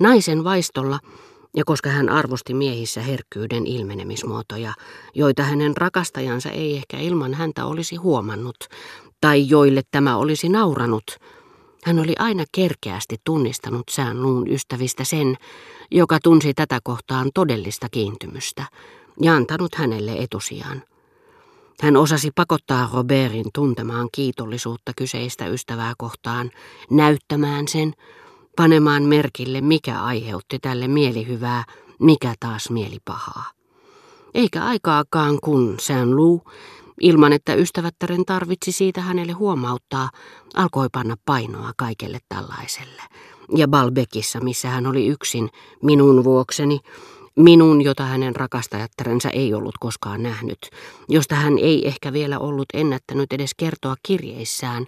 Naisen vaistolla, ja koska hän arvosti miehissä herkkyyden ilmenemismuotoja, joita hänen rakastajansa ei ehkä ilman häntä olisi huomannut, tai joille tämä olisi nauranut, hän oli aina kerkeästi tunnistanut sään luun ystävistä sen, joka tunsi tätä kohtaan todellista kiintymystä, ja antanut hänelle etusijan. Hän osasi pakottaa Robertin tuntemaan kiitollisuutta kyseistä ystävää kohtaan, näyttämään sen, panemaan merkille, mikä aiheutti tälle mielihyvää, mikä taas mielipahaa. Eikä aikaakaan kun Saint Lou, ilman että ystävättären tarvitsi siitä hänelle huomauttaa, alkoi panna painoa kaikelle tällaiselle. Ja Balbekissa, missä hän oli yksin, minun vuokseni, minun, jota hänen rakastajattarensa ei ollut koskaan nähnyt, josta hän ei ehkä vielä ollut ennättänyt edes kertoa kirjeissään,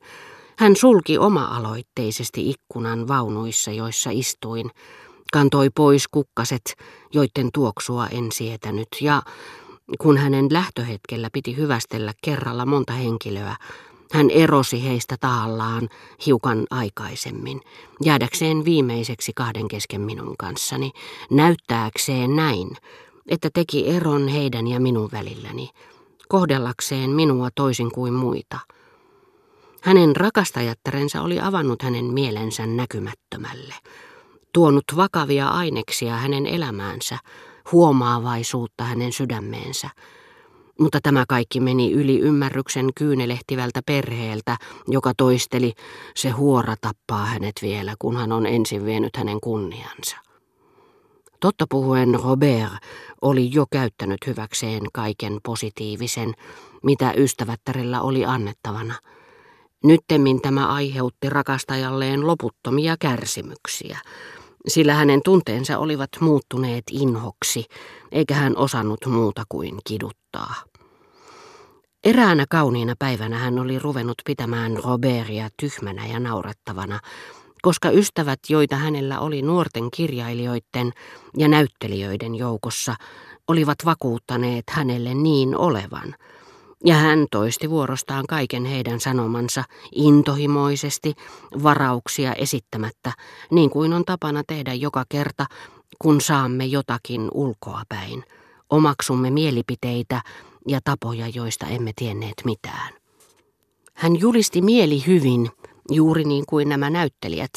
hän sulki oma-aloitteisesti ikkunan vaunuissa, joissa istuin, kantoi pois kukkaset, joiden tuoksua en sietänyt, ja kun hänen lähtöhetkellä piti hyvästellä kerralla monta henkilöä, hän erosi heistä tahallaan hiukan aikaisemmin, jäädäkseen viimeiseksi kahden kesken minun kanssani, näyttääkseen näin, että teki eron heidän ja minun välilläni, kohdellakseen minua toisin kuin muita. Hänen rakastajattarensa oli avannut hänen mielensä näkymättömälle, tuonut vakavia aineksia hänen elämäänsä, huomaavaisuutta hänen sydämeensä, mutta tämä kaikki meni yli ymmärryksen kyynelehtivältä perheeltä, joka toisteli, se huora tappaa hänet vielä, kun hän on ensin vienyt hänen kunniansa. Totta puhuen Robert oli jo käyttänyt hyväkseen kaiken positiivisen, mitä ystävättärellä oli annettavana. Nyttemmin tämä aiheutti rakastajalleen loputtomia kärsimyksiä, sillä hänen tunteensa olivat muuttuneet inhoksi, eikä hän osannut muuta kuin kiduttaa. Eräänä kauniina päivänä hän oli ruvennut pitämään Robertia tyhmänä ja naurettavana, koska ystävät, joita hänellä oli nuorten kirjailijoiden ja näyttelijöiden joukossa, olivat vakuuttaneet hänelle niin olevan – ja hän toisti vuorostaan kaiken heidän sanomansa intohimoisesti, varauksia esittämättä, niin kuin on tapana tehdä joka kerta, kun saamme jotakin ulkoa päin. Omaksumme mielipiteitä ja tapoja, joista emme tienneet mitään. Hän julisti mieli hyvin, juuri niin kuin nämä näyttelijät,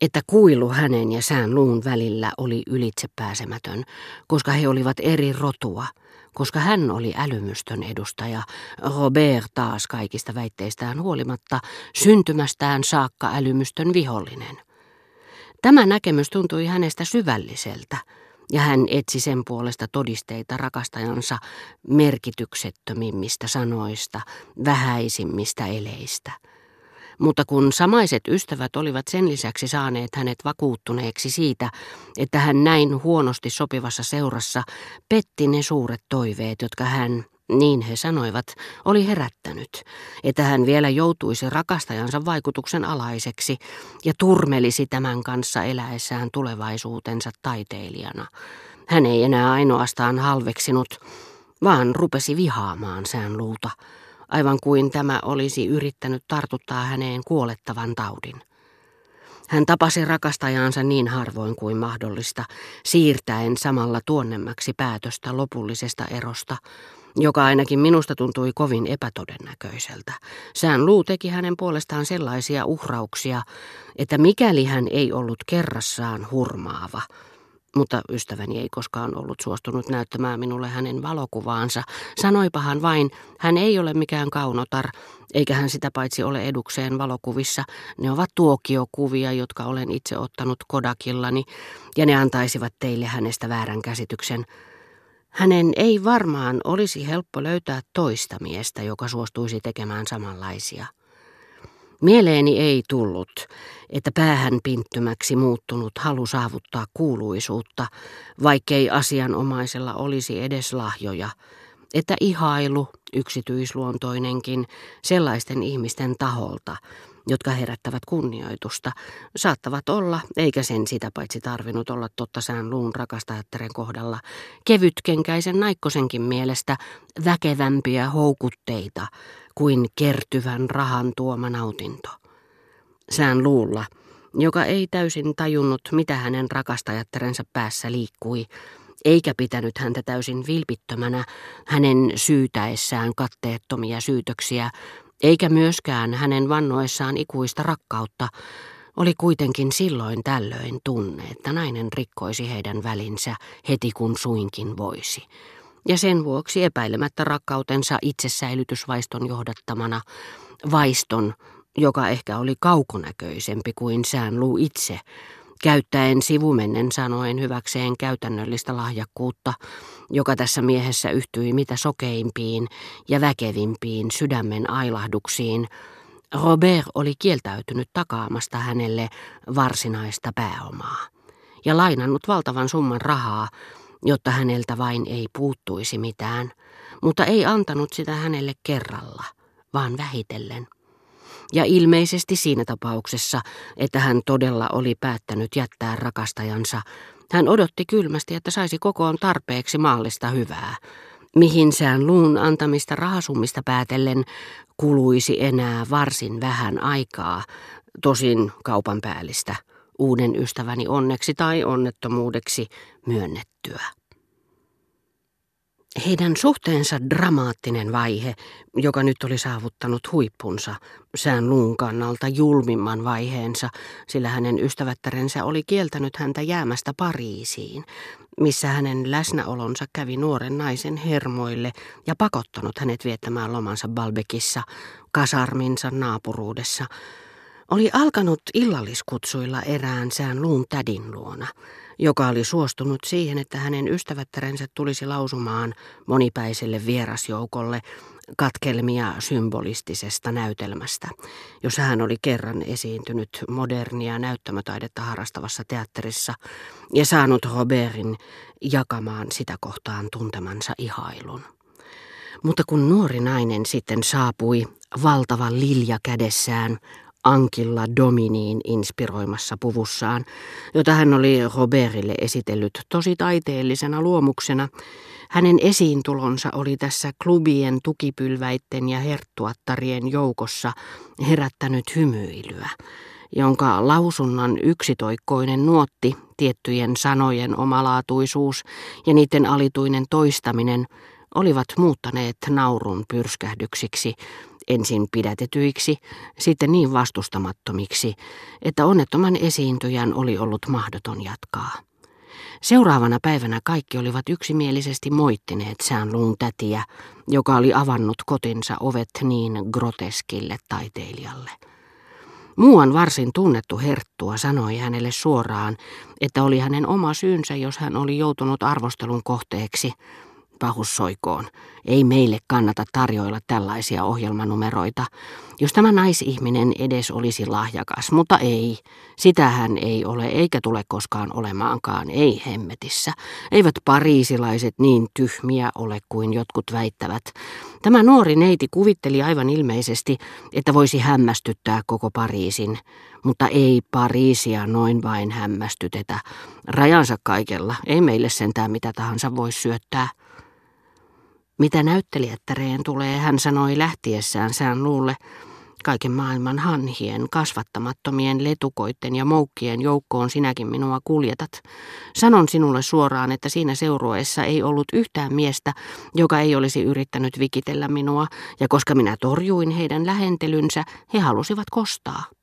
että kuilu hänen ja sään luun välillä oli ylitsepääsemätön, koska he olivat eri rotua – koska hän oli älymystön edustaja, Robert taas kaikista väitteistään huolimatta syntymästään saakka älymystön vihollinen. Tämä näkemys tuntui hänestä syvälliseltä, ja hän etsi sen puolesta todisteita rakastajansa merkityksettömimmistä sanoista, vähäisimmistä eleistä – mutta kun samaiset ystävät olivat sen lisäksi saaneet hänet vakuuttuneeksi siitä, että hän näin huonosti sopivassa seurassa petti ne suuret toiveet, jotka hän, niin he sanoivat, oli herättänyt, että hän vielä joutuisi rakastajansa vaikutuksen alaiseksi ja turmelisi tämän kanssa eläessään tulevaisuutensa taiteilijana. Hän ei enää ainoastaan halveksinut, vaan rupesi vihaamaan sään luuta aivan kuin tämä olisi yrittänyt tartuttaa häneen kuolettavan taudin. Hän tapasi rakastajaansa niin harvoin kuin mahdollista, siirtäen samalla tuonnemmaksi päätöstä lopullisesta erosta, joka ainakin minusta tuntui kovin epätodennäköiseltä. Sään luu teki hänen puolestaan sellaisia uhrauksia, että mikäli hän ei ollut kerrassaan hurmaava, mutta ystäväni ei koskaan ollut suostunut näyttämään minulle hänen valokuvaansa. Sanoipahan vain, hän ei ole mikään kaunotar, eikä hän sitä paitsi ole edukseen valokuvissa. Ne ovat tuokiokuvia, jotka olen itse ottanut Kodakillani, ja ne antaisivat teille hänestä väärän käsityksen. Hänen ei varmaan olisi helppo löytää toista miestä, joka suostuisi tekemään samanlaisia. Mieleeni ei tullut, että päähän pinttymäksi muuttunut halu saavuttaa kuuluisuutta, vaikkei asianomaisella olisi edes lahjoja, että ihailu, yksityisluontoinenkin, sellaisten ihmisten taholta, jotka herättävät kunnioitusta, saattavat olla, eikä sen sitä paitsi tarvinnut olla totta sään luun rakastajattaren kohdalla, kevytkenkäisen naikkosenkin mielestä väkevämpiä houkutteita kuin kertyvän rahan tuoma nautinto. Sään luulla, joka ei täysin tajunnut, mitä hänen rakastajattarensa päässä liikkui, eikä pitänyt häntä täysin vilpittömänä hänen syytäessään katteettomia syytöksiä, eikä myöskään hänen vannoessaan ikuista rakkautta, oli kuitenkin silloin tällöin tunne, että nainen rikkoisi heidän välinsä heti kun suinkin voisi. Ja sen vuoksi epäilemättä rakkautensa itsesäilytysvaiston johdattamana, vaiston, joka ehkä oli kaukonäköisempi kuin sään luu itse, käyttäen sivumennen sanoen hyväkseen käytännöllistä lahjakkuutta, joka tässä miehessä yhtyi mitä sokeimpiin ja väkevimpiin sydämen ailahduksiin, Robert oli kieltäytynyt takaamasta hänelle varsinaista pääomaa ja lainannut valtavan summan rahaa, jotta häneltä vain ei puuttuisi mitään, mutta ei antanut sitä hänelle kerralla, vaan vähitellen. Ja ilmeisesti siinä tapauksessa, että hän todella oli päättänyt jättää rakastajansa, hän odotti kylmästi, että saisi kokoon tarpeeksi maallista hyvää, mihin sään luun antamista rahasummista päätellen kuluisi enää varsin vähän aikaa, tosin kaupan päällistä, uuden ystäväni onneksi tai onnettomuudeksi myönnettyä. Heidän suhteensa dramaattinen vaihe, joka nyt oli saavuttanut huippunsa, sään luun kannalta julmimman vaiheensa, sillä hänen ystävättärensä oli kieltänyt häntä jäämästä Pariisiin, missä hänen läsnäolonsa kävi nuoren naisen hermoille ja pakottanut hänet viettämään lomansa Balbekissa, kasarminsa naapuruudessa, oli alkanut illalliskutsuilla erään sään luun tädin luona – joka oli suostunut siihen, että hänen ystävättärensä tulisi lausumaan monipäiselle vierasjoukolle katkelmia symbolistisesta näytelmästä, jossa hän oli kerran esiintynyt modernia näyttämötaidetta harrastavassa teatterissa ja saanut Robertin jakamaan sitä kohtaan tuntemansa ihailun. Mutta kun nuori nainen sitten saapui valtava lilja kädessään, Ankilla Dominiin inspiroimassa puvussaan, jota hän oli Robertille esitellyt tosi taiteellisena luomuksena. Hänen esiintulonsa oli tässä klubien tukipylväitten ja herttuattarien joukossa herättänyt hymyilyä, jonka lausunnan yksitoikkoinen nuotti, tiettyjen sanojen omalaatuisuus ja niiden alituinen toistaminen olivat muuttaneet naurun pyrskähdyksiksi, ensin pidätetyiksi, sitten niin vastustamattomiksi, että onnettoman esiintyjän oli ollut mahdoton jatkaa. Seuraavana päivänä kaikki olivat yksimielisesti moittineet sään luun tätiä, joka oli avannut kotinsa ovet niin groteskille taiteilijalle. Muuan varsin tunnettu herttua sanoi hänelle suoraan, että oli hänen oma syynsä, jos hän oli joutunut arvostelun kohteeksi, pahussoikoon. Ei meille kannata tarjoilla tällaisia ohjelmanumeroita. Jos tämä naisihminen edes olisi lahjakas, mutta ei. Sitä hän ei ole eikä tule koskaan olemaankaan, ei hemmetissä. Eivät pariisilaiset niin tyhmiä ole kuin jotkut väittävät. Tämä nuori neiti kuvitteli aivan ilmeisesti, että voisi hämmästyttää koko Pariisin. Mutta ei Pariisia noin vain hämmästytetä. Rajansa kaikella, ei meille sentään mitä tahansa voi syöttää. Mitä näyttelijättäreen tulee, hän sanoi lähtiessään sään luulle, kaiken maailman hanhien, kasvattamattomien letukoitten ja moukkien joukkoon sinäkin minua kuljetat. Sanon sinulle suoraan, että siinä seurueessa ei ollut yhtään miestä, joka ei olisi yrittänyt vikitellä minua, ja koska minä torjuin heidän lähentelynsä, he halusivat kostaa.